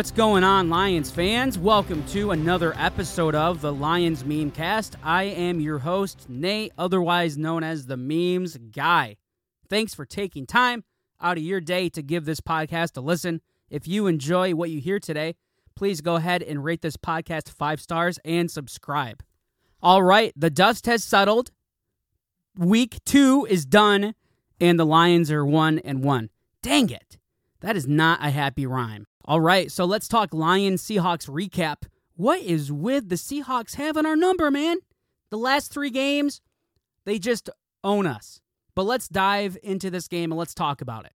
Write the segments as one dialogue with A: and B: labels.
A: What's going on, Lions fans? Welcome to another episode of the Lions Meme Cast. I am your host, Nate, otherwise known as the Memes Guy. Thanks for taking time out of your day to give this podcast a listen. If you enjoy what you hear today, please go ahead and rate this podcast five stars and subscribe. All right, the dust has settled. Week two is done, and the Lions are one and one. Dang it. That is not a happy rhyme. All right, so let's talk Lions Seahawks recap. What is with the Seahawks having our number, man? The last three games, they just own us. But let's dive into this game and let's talk about it.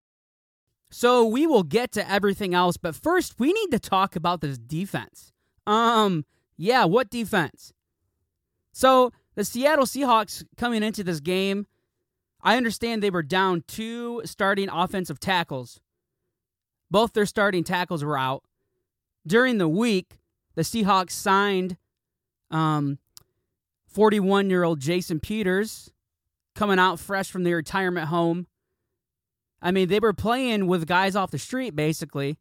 A: So we will get to everything else, but first we need to talk about this defense. Um, yeah, what defense? So the Seattle Seahawks coming into this game, I understand they were down two starting offensive tackles both their starting tackles were out. During the week, the Seahawks signed um, 41 year old Jason Peters, coming out fresh from their retirement home. I mean, they were playing with guys off the street, basically.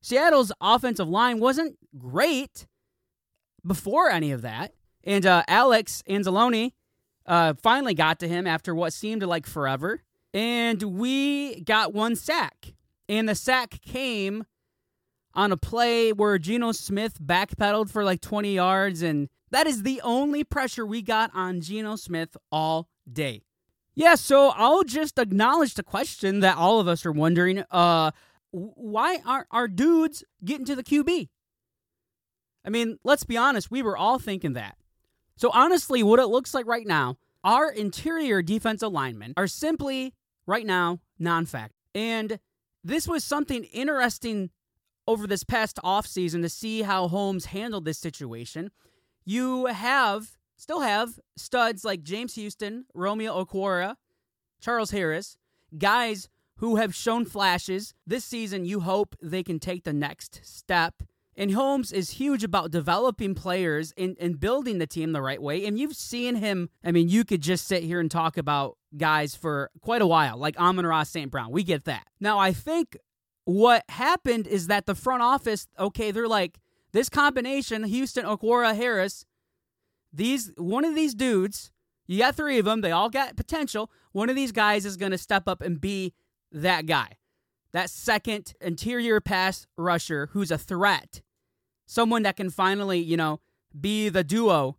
A: Seattle's offensive line wasn't great before any of that. And uh, Alex Anzalone uh, finally got to him after what seemed like forever. And we got one sack. And the sack came on a play where Geno Smith backpedaled for like 20 yards. And that is the only pressure we got on Geno Smith all day. Yeah, so I'll just acknowledge the question that all of us are wondering uh, why aren't our dudes getting to the QB? I mean, let's be honest, we were all thinking that. So, honestly, what it looks like right now, our interior defensive linemen are simply, right now, non fact. And this was something interesting over this past offseason to see how Holmes handled this situation. You have, still have, studs like James Houston, Romeo Okwara, Charles Harris, guys who have shown flashes. This season, you hope they can take the next step. And Holmes is huge about developing players and, and building the team the right way. And you've seen him, I mean, you could just sit here and talk about guys for quite a while, like Amon Ra St. Brown. We get that. Now, I think what happened is that the front office, okay, they're like, this combination, Houston, Okwara, Harris, these one of these dudes, you got three of them, they all got potential. One of these guys is going to step up and be that guy. That second interior pass rusher who's a threat. Someone that can finally, you know, be the duo,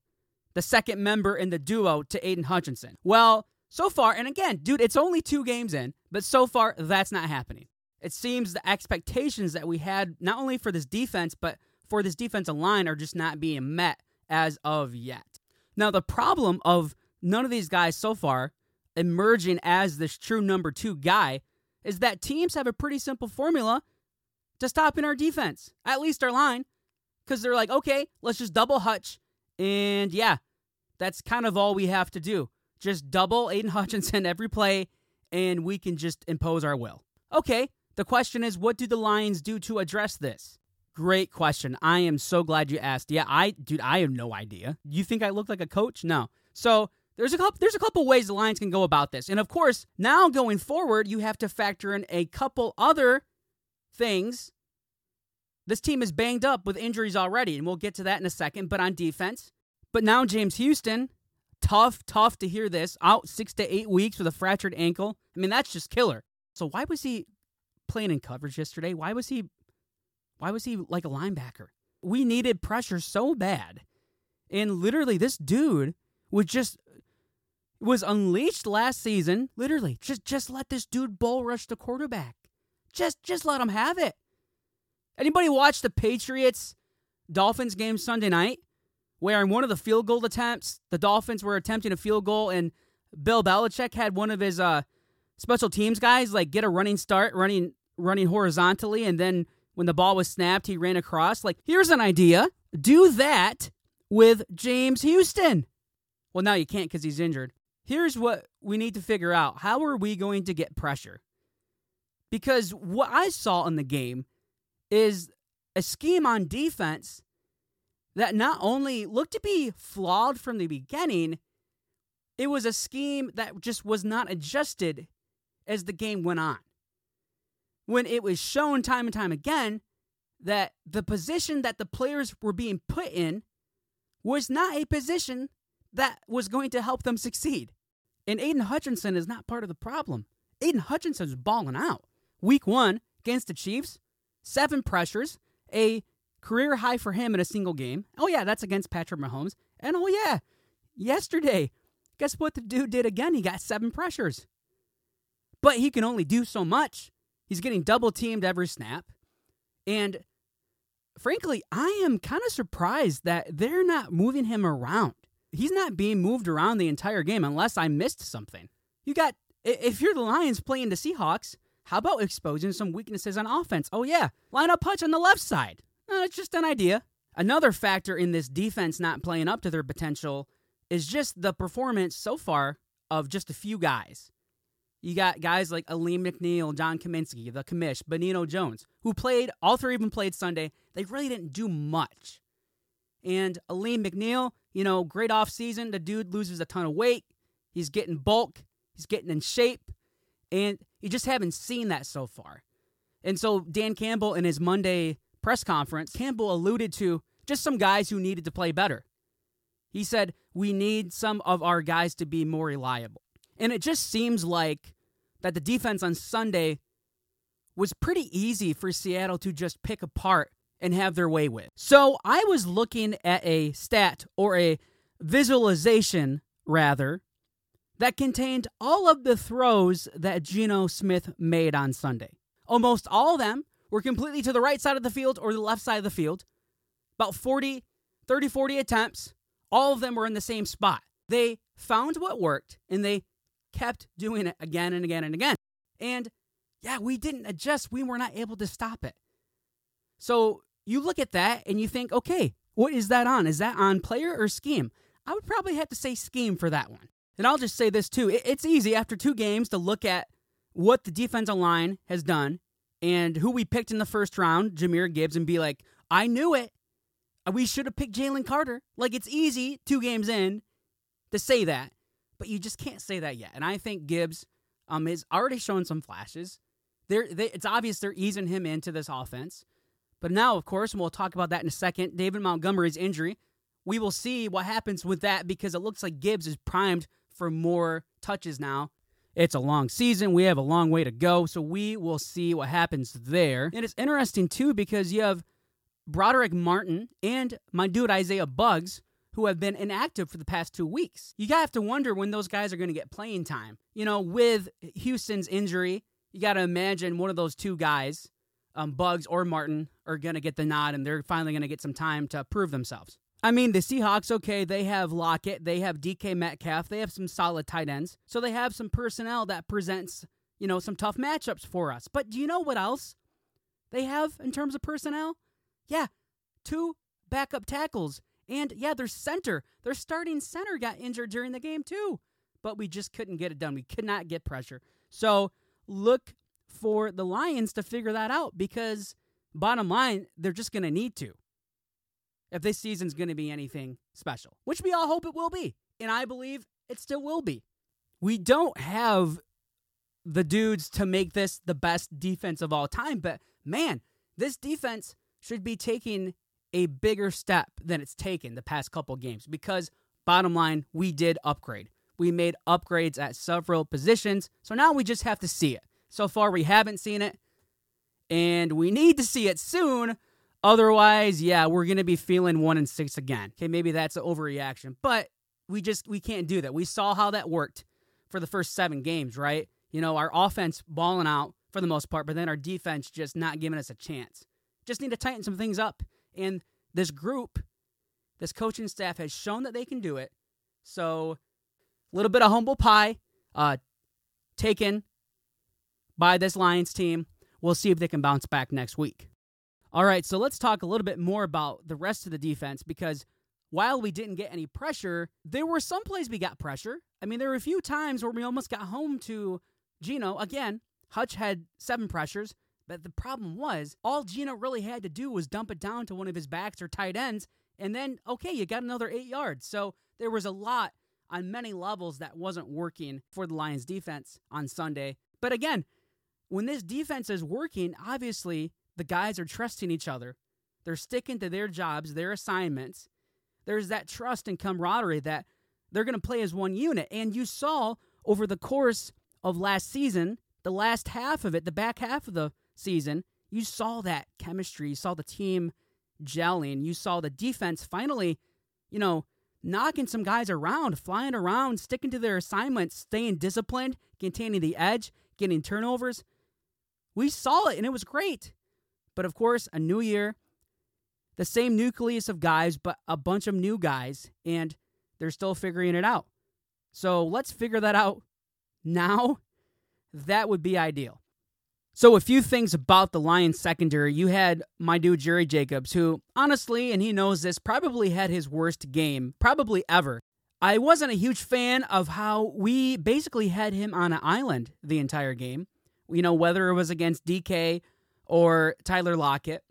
A: the second member in the duo to Aidan Hutchinson. Well, so far, and again, dude, it's only two games in, but so far, that's not happening. It seems the expectations that we had, not only for this defense, but for this defensive line, are just not being met as of yet. Now, the problem of none of these guys so far emerging as this true number two guy is that teams have a pretty simple formula to stop in our defense, at least our line, because they're like, okay, let's just double Hutch. And yeah, that's kind of all we have to do. Just double Aidan Hutchinson every play, and we can just impose our will. Okay, the question is, what do the Lions do to address this? Great question. I am so glad you asked. Yeah, I, dude, I have no idea. You think I look like a coach? No. So there's a couple. There's a couple ways the Lions can go about this, and of course, now going forward, you have to factor in a couple other things. This team is banged up with injuries already, and we'll get to that in a second. But on defense, but now James Houston Tough, tough to hear this. Out six to eight weeks with a fractured ankle. I mean, that's just killer. So why was he playing in coverage yesterday? Why was he why was he like a linebacker? We needed pressure so bad. And literally this dude was just was unleashed last season. Literally, just just let this dude bull rush the quarterback. Just just let him have it. Anybody watch the Patriots Dolphins game Sunday night? where in one of the field goal attempts, the Dolphins were attempting a field goal, and Bill Belichick had one of his uh, special teams guys like get a running start, running running horizontally, and then when the ball was snapped, he ran across. Like, here's an idea: do that with James Houston. Well, now you can't because he's injured. Here's what we need to figure out: how are we going to get pressure? Because what I saw in the game is a scheme on defense that not only looked to be flawed from the beginning, it was a scheme that just was not adjusted as the game went on. When it was shown time and time again that the position that the players were being put in was not a position that was going to help them succeed. And Aidan Hutchinson is not part of the problem. Aidan Hutchinson's balling out. Week one against the Chiefs, seven pressures, a career high for him in a single game. Oh, yeah, that's against Patrick Mahomes. And oh, yeah, yesterday, guess what the dude did again? He got seven pressures. But he can only do so much. He's getting double teamed every snap. And frankly, I am kind of surprised that they're not moving him around. He's not being moved around the entire game unless I missed something. You got, if you're the Lions playing the Seahawks, how about exposing some weaknesses on offense? Oh, yeah, line up Hutch on the left side. Uh, it's just an idea. Another factor in this defense not playing up to their potential is just the performance so far of just a few guys. You got guys like Alim McNeill, John Cominsky, the commish, Benito Jones, who played, all three of them played Sunday. They really didn't do much. And Alim McNeill, you know, great off season. The dude loses a ton of weight. He's getting bulk. He's getting in shape. And you just haven't seen that so far. And so Dan Campbell in his Monday press conference, Campbell alluded to just some guys who needed to play better. He said, We need some of our guys to be more reliable. And it just seems like that the defense on Sunday was pretty easy for Seattle to just pick apart and have their way with. So I was looking at a stat or a visualization, rather, that contained all of the throws that Geno Smith made on Sunday. Almost all of them were completely to the right side of the field or the left side of the field. About 40, 30, 40 attempts. All of them were in the same spot. They found what worked and they kept doing it again and again and again. And yeah, we didn't adjust. We were not able to stop it. So you look at that and you think, okay, what is that on? Is that on player or scheme? I would probably have to say scheme for that one. And I'll just say this too. It's easy after two games to look at what the defensive line has done and who we picked in the first round, Jahmyr Gibbs, and be like, I knew it. We should have picked Jalen Carter. Like, it's easy two games in to say that, but you just can't say that yet. And I think Gibbs um, has already shown some flashes. They're, they, it's obvious they're easing him into this offense. But now, of course, and we'll talk about that in a second, David Montgomery's injury. We will see what happens with that because it looks like Gibbs is primed for more touches now it's a long season. We have a long way to go. So we will see what happens there. And it's interesting, too, because you have Brodric Martin and my dude Isaiah Buggs, who have been inactive for the past two weeks. You have to wonder when those guys are going to get playing time. You know, with Houston's injury, you got to imagine one of those two guys, um, Buggs or Martin, are going to get the nod and they're finally going to get some time to prove themselves. I mean, the Seahawks, okay, they have Lockett, they have DK Metcalf, they have some solid tight ends. So they have some personnel that presents, you know, some tough matchups for us. But do you know what else they have in terms of personnel? Yeah, two backup tackles. And yeah, their center, their starting center got injured during the game too. But we just couldn't get it done. We could not get pressure. So look for the Lions to figure that out because bottom line, they're just going to need to if this season's going to be anything special, which we all hope it will be. And I believe it still will be. We don't have the dudes to make this the best defense of all time, but man, this defense should be taking a bigger step than it's taken the past couple games because bottom line, we did upgrade. We made upgrades at several positions, so now we just have to see it. So far, we haven't seen it, and we need to see it soon Otherwise, yeah, we're gonna be feeling one and six again. Okay, maybe that's an overreaction, but we just we can't do that. We saw how that worked for the first seven games, right? You know, our offense balling out for the most part, but then our defense just not giving us a chance. Just need to tighten some things up. And this group, this coaching staff has shown that they can do it. So, a little bit of humble pie uh, taken by this Lions team. We'll see if they can bounce back next week. All right, so let's talk a little bit more about the rest of the defense because while we didn't get any pressure, there were some plays we got pressure. I mean, there were a few times where we almost got home to Geno. Again, Hutch had seven pressures, but the problem was all Geno really had to do was dump it down to one of his backs or tight ends, and then, okay, you got another eight yards. So there was a lot on many levels that wasn't working for the Lions defense on Sunday. But again, when this defense is working, obviously the guys are trusting each other. They're sticking to their jobs, their assignments. There's that trust and camaraderie that they're going to play as one unit. And you saw over the course of last season, the last half of it, the back half of the season, you saw that chemistry. You saw the team gelling. You saw the defense finally, you know, knocking some guys around, flying around, sticking to their assignments, staying disciplined, containing the edge, getting turnovers. We saw it and it was great. But of course, a new year, the same nucleus of guys, but a bunch of new guys, and they're still figuring it out. So let's figure that out now. That would be ideal. So, a few things about the Lions secondary. You had my dude Jerry Jacobs, who, honestly, and he knows this, probably had his worst game, probably ever. I wasn't a huge fan of how we basically had him on an island the entire game. You know, whether it was against DK or Tyler Lockett,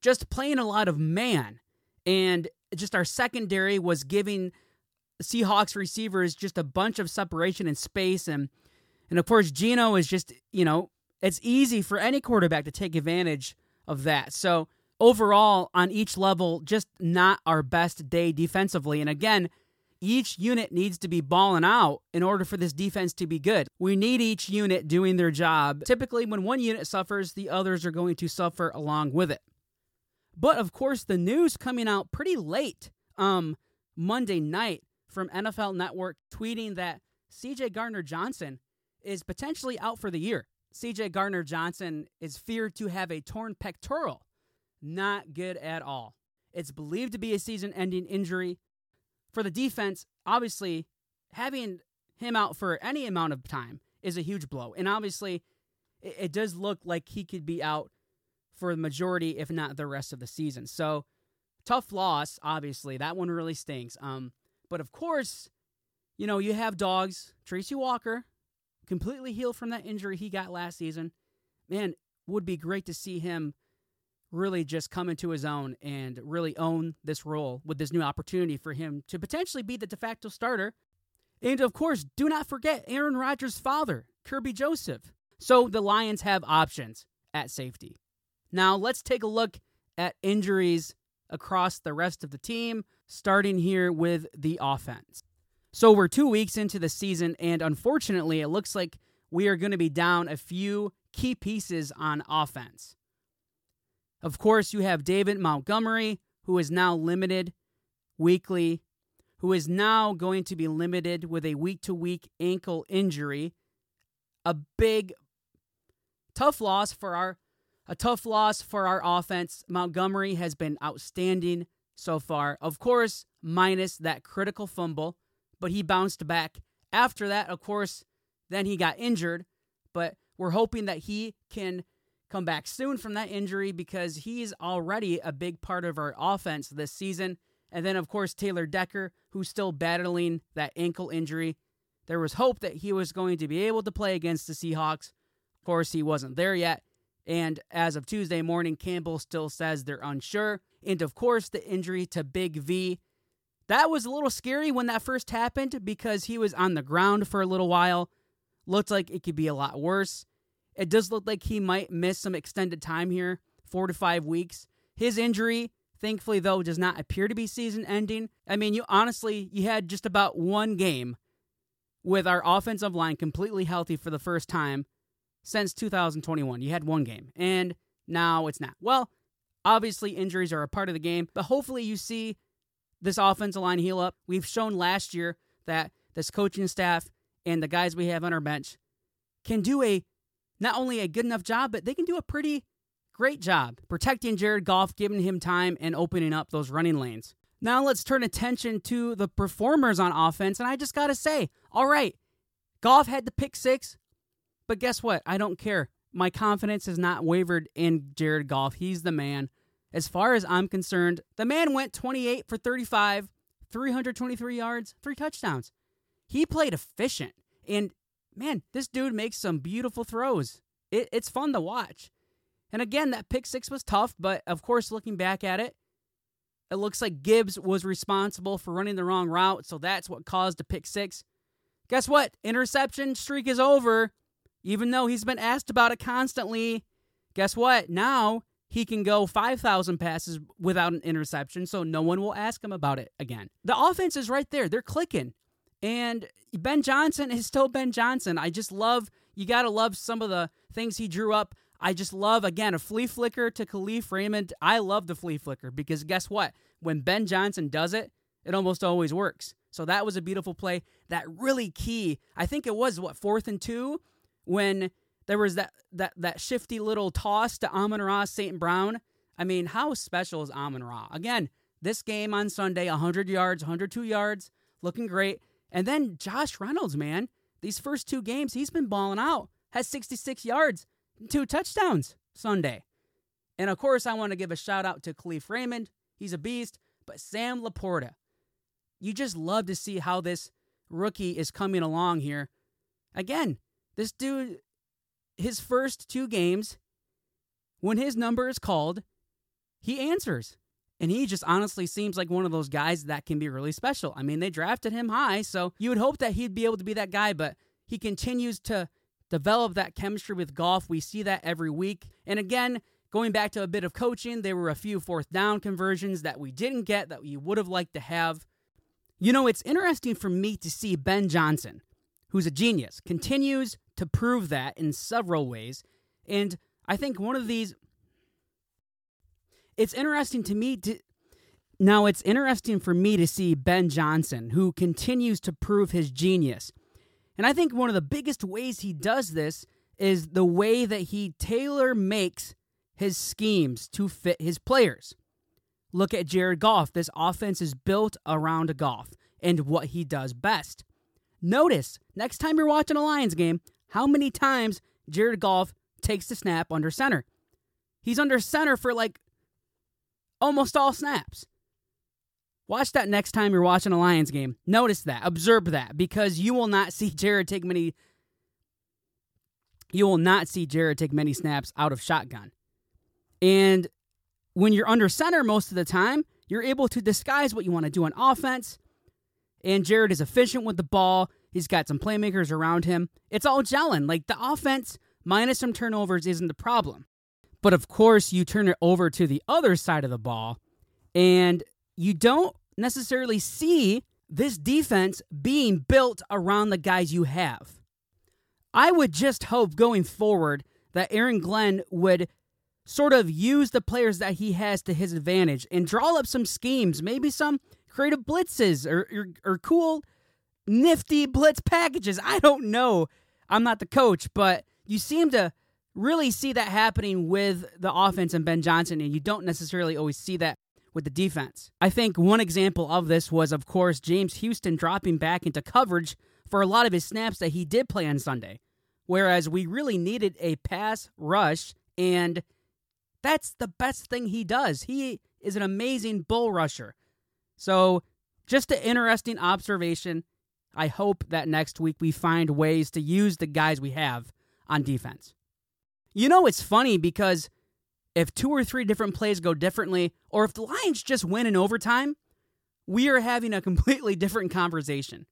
A: just playing a lot of man. And just our secondary was giving Seahawks receivers just a bunch of separation and space. And, and of course, Geno is just, you know, it's easy for any quarterback to take advantage of that. So, overall, on each level, just not our best day defensively. And again, each unit needs to be balling out in order for this defense to be good. We need each unit doing their job. Typically, when one unit suffers, the others are going to suffer along with it. But of course, the news coming out pretty late um, Monday night from NFL Network tweeting that CJ Gardner Johnson is potentially out for the year. CJ Gardner Johnson is feared to have a torn pectoral. Not good at all. It's believed to be a season ending injury. For the defense, obviously, having him out for any amount of time is a huge blow. And obviously, it, it does look like he could be out for the majority, if not the rest of the season. So, tough loss, obviously. That one really stinks. Um, but of course, you know, you have dogs. Tracy Walker, completely healed from that injury he got last season. Man, would be great to see him really just come into his own and really own this role with this new opportunity for him to potentially be the de facto starter. And of course, do not forget Aaron Rodgers' father, Kerby Joseph. So the Lions have options at safety. Now, let's take a look at injuries across the rest of the team, starting here with the offense. So we're two weeks into the season, and unfortunately, it looks like we are going to be down a few key pieces on offense. Of course, you have David Montgomery, who is now limited weekly, who is now going to be limited with a week to week ankle injury. A big, tough loss for our. A tough loss for our offense. Montgomery has been outstanding so far. Of course, minus that critical fumble but he bounced back. After that, of course, then he got injured, but we're hoping that he can come back soon from that injury because he's already a big part of our offense this season. And then, of course, Taylor Decker, who's still battling that ankle injury. There was hope that he was going to be able to play against the Seahawks. Of course, he wasn't there yet. And as of Tuesday morning, Campbell still says they're unsure. And of course, the injury to Big V that was a little scary when that first happened because he was on the ground for a little while. Looked like it could be a lot worse. It does look like he might miss some extended time here, four to five weeks. His injury, thankfully, though, does not appear to be season ending. I mean, you honestly, you had just about one game with our offensive line completely healthy for the first time since 2021. You had one game, and now it's not. Well, obviously, injuries are a part of the game, but hopefully, you see this offensive line heal up. We've shown last year that this coaching staff and the guys we have on our bench can do a not only a good enough job, but they can do a pretty great job protecting Jared Goff, giving him time and opening up those running lanes. Now let's turn attention to the performers on offense, and I just gotta say, all right, Goff had the pick six, but guess what? I don't care. My confidence has not wavered in Jared Goff. He's the man. As far as I'm concerned, the man went 28 for 35, 323 yards, three touchdowns. He played efficient. And man, this dude makes some beautiful throws. It, it's fun to watch. And again, that pick six was tough, but of course, looking back at it, it looks like Gibbs was responsible for running the wrong route, so that's what caused a pick six. Guess what? Interception streak is over. Even though he's been asked about it constantly, guess what? Now he can go 5,000 passes without an interception, so no one will ask him about it again. The offense is right there. They're clicking. And Ben Johnson is still Ben Johnson. I just love, you got to love some of the things he drew up. I just love, again, a flea flicker to Kalif Raymond. I love the flea flicker because guess what? When Ben Johnson does it, it almost always works. So that was a beautiful play. That really key, I think it was, what, fourth and two? When there was that that that shifty little toss to Amon Ra St. Brown. I mean, how special is Amon Ra? Again, this game on Sunday, 100 yards, 102 yards, looking great. And then Josh Reynolds, man, these first two games, he's been balling out. Has 66 yards, two touchdowns Sunday. And of course, I want to give a shout out to Kalif Raymond. He's a beast. But Sam LaPorta, you just love to see how this rookie is coming along here. Again, this dude his first two games, when his number is called, he answers. And he just honestly seems like one of those guys that can be really special. I mean, they drafted him high, so you would hope that he'd be able to be that guy, but he continues to develop that chemistry with Goff. We see that every week. And again, going back to a bit of coaching, there were a few fourth down conversions that we didn't get that we would have liked to have. You know, it's interesting for me to see Ben Johnson, who's a genius, continues to prove that in several ways. And I think one of these it's interesting to me to now it's interesting for me to see Ben Johnson who continues to prove his genius. And I think one of the biggest ways he does this is the way that he tailor makes his schemes to fit his players. Look at Jared Goff. This offense is built around Goff and what he does best. Notice next time you're watching a Lions game, how many times Jared Goff takes the snap under center. He's under center for like almost all snaps. Watch that next time you're watching a Lions game. Notice that. Observe that because you will not see Jared take many you will not see Jared take many snaps out of shotgun. And when you're under center most of the time, you're able to disguise what you want to do on offense. And Jared is efficient with the ball. He's got some playmakers around him. It's all gelling. Like the offense, minus some turnovers, isn't the problem. But of course, you turn it over to the other side of the ball, and you don't necessarily see this defense being built around the guys you have. I would just hope going forward that Aaron Glenn would sort of use the players that he has to his advantage and draw up some schemes, maybe some creative blitzes or, or, or cool nifty blitz packages. I don't know. I'm not the coach, but you seem to really see that happening with the offense and Ben Johnson, and you don't necessarily always see that with the defense. I think one example of this was, of course, James Houston dropping back into coverage for a lot of his snaps that he did play on Sunday, whereas we really needed a pass rush, and that's the best thing he does. He is an amazing bull rusher. So, just an interesting observation I hope that next week we find ways to use the guys we have on defense. You know, it's funny because if two or three different plays go differently, or if the Lions just win in overtime, we are having a completely different conversation.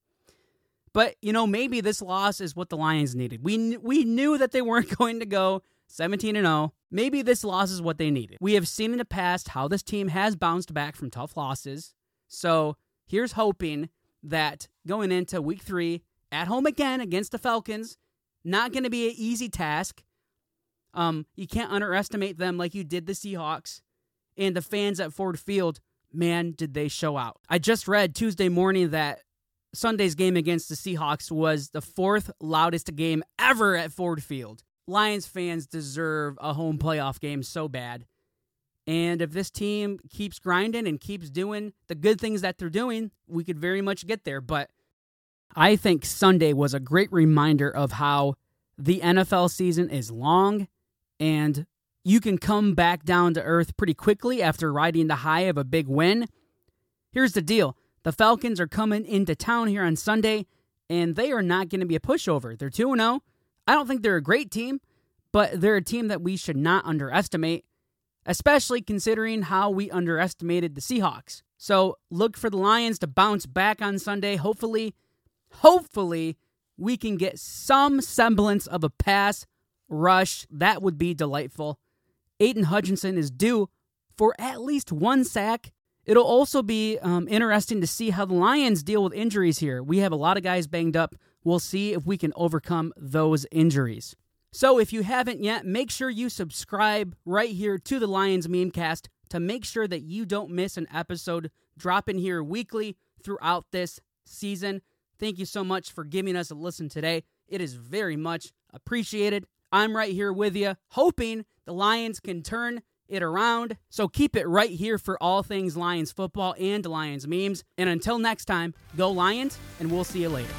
A: But, you know, maybe this loss is what the Lions needed. We, we knew that they weren't going to go 17 and 0. Maybe this loss is what they needed. We have seen in the past how this team has bounced back from tough losses. So here's hoping that going into week three at home again against the Falcons, not going to be an easy task. Um, you can't underestimate them like you did the Seahawks and the fans at Ford Field. Man, did they show out! I just read Tuesday morning that Sunday's game against the Seahawks was the fourth loudest game ever at Ford Field. Lions fans deserve a home playoff game so bad. And if this team keeps grinding and keeps doing the good things that they're doing, we could very much get there. But I think Sunday was a great reminder of how the NFL season is long and you can come back down to earth pretty quickly after riding the high of a big win. Here's the deal the Falcons are coming into town here on Sunday, and they are not going to be a pushover. They're 2 0. I don't think they're a great team, but they're a team that we should not underestimate especially considering how we underestimated the Seahawks. So look for the Lions to bounce back on Sunday. Hopefully, hopefully, we can get some semblance of a pass rush. That would be delightful. Aidan Hutchinson is due for at least one sack. It'll also be um, interesting to see how the Lions deal with injuries here. We have a lot of guys banged up. We'll see if we can overcome those injuries. So if you haven't yet, make sure you subscribe right here to the Lions Memecast to make sure that you don't miss an episode dropping here weekly throughout this season. Thank you so much for giving us a listen today. It is very much appreciated. I'm right here with you, hoping the Lions can turn it around. So keep it right here for all things Lions football and Lions memes. And until next time, go Lions, and we'll see you later.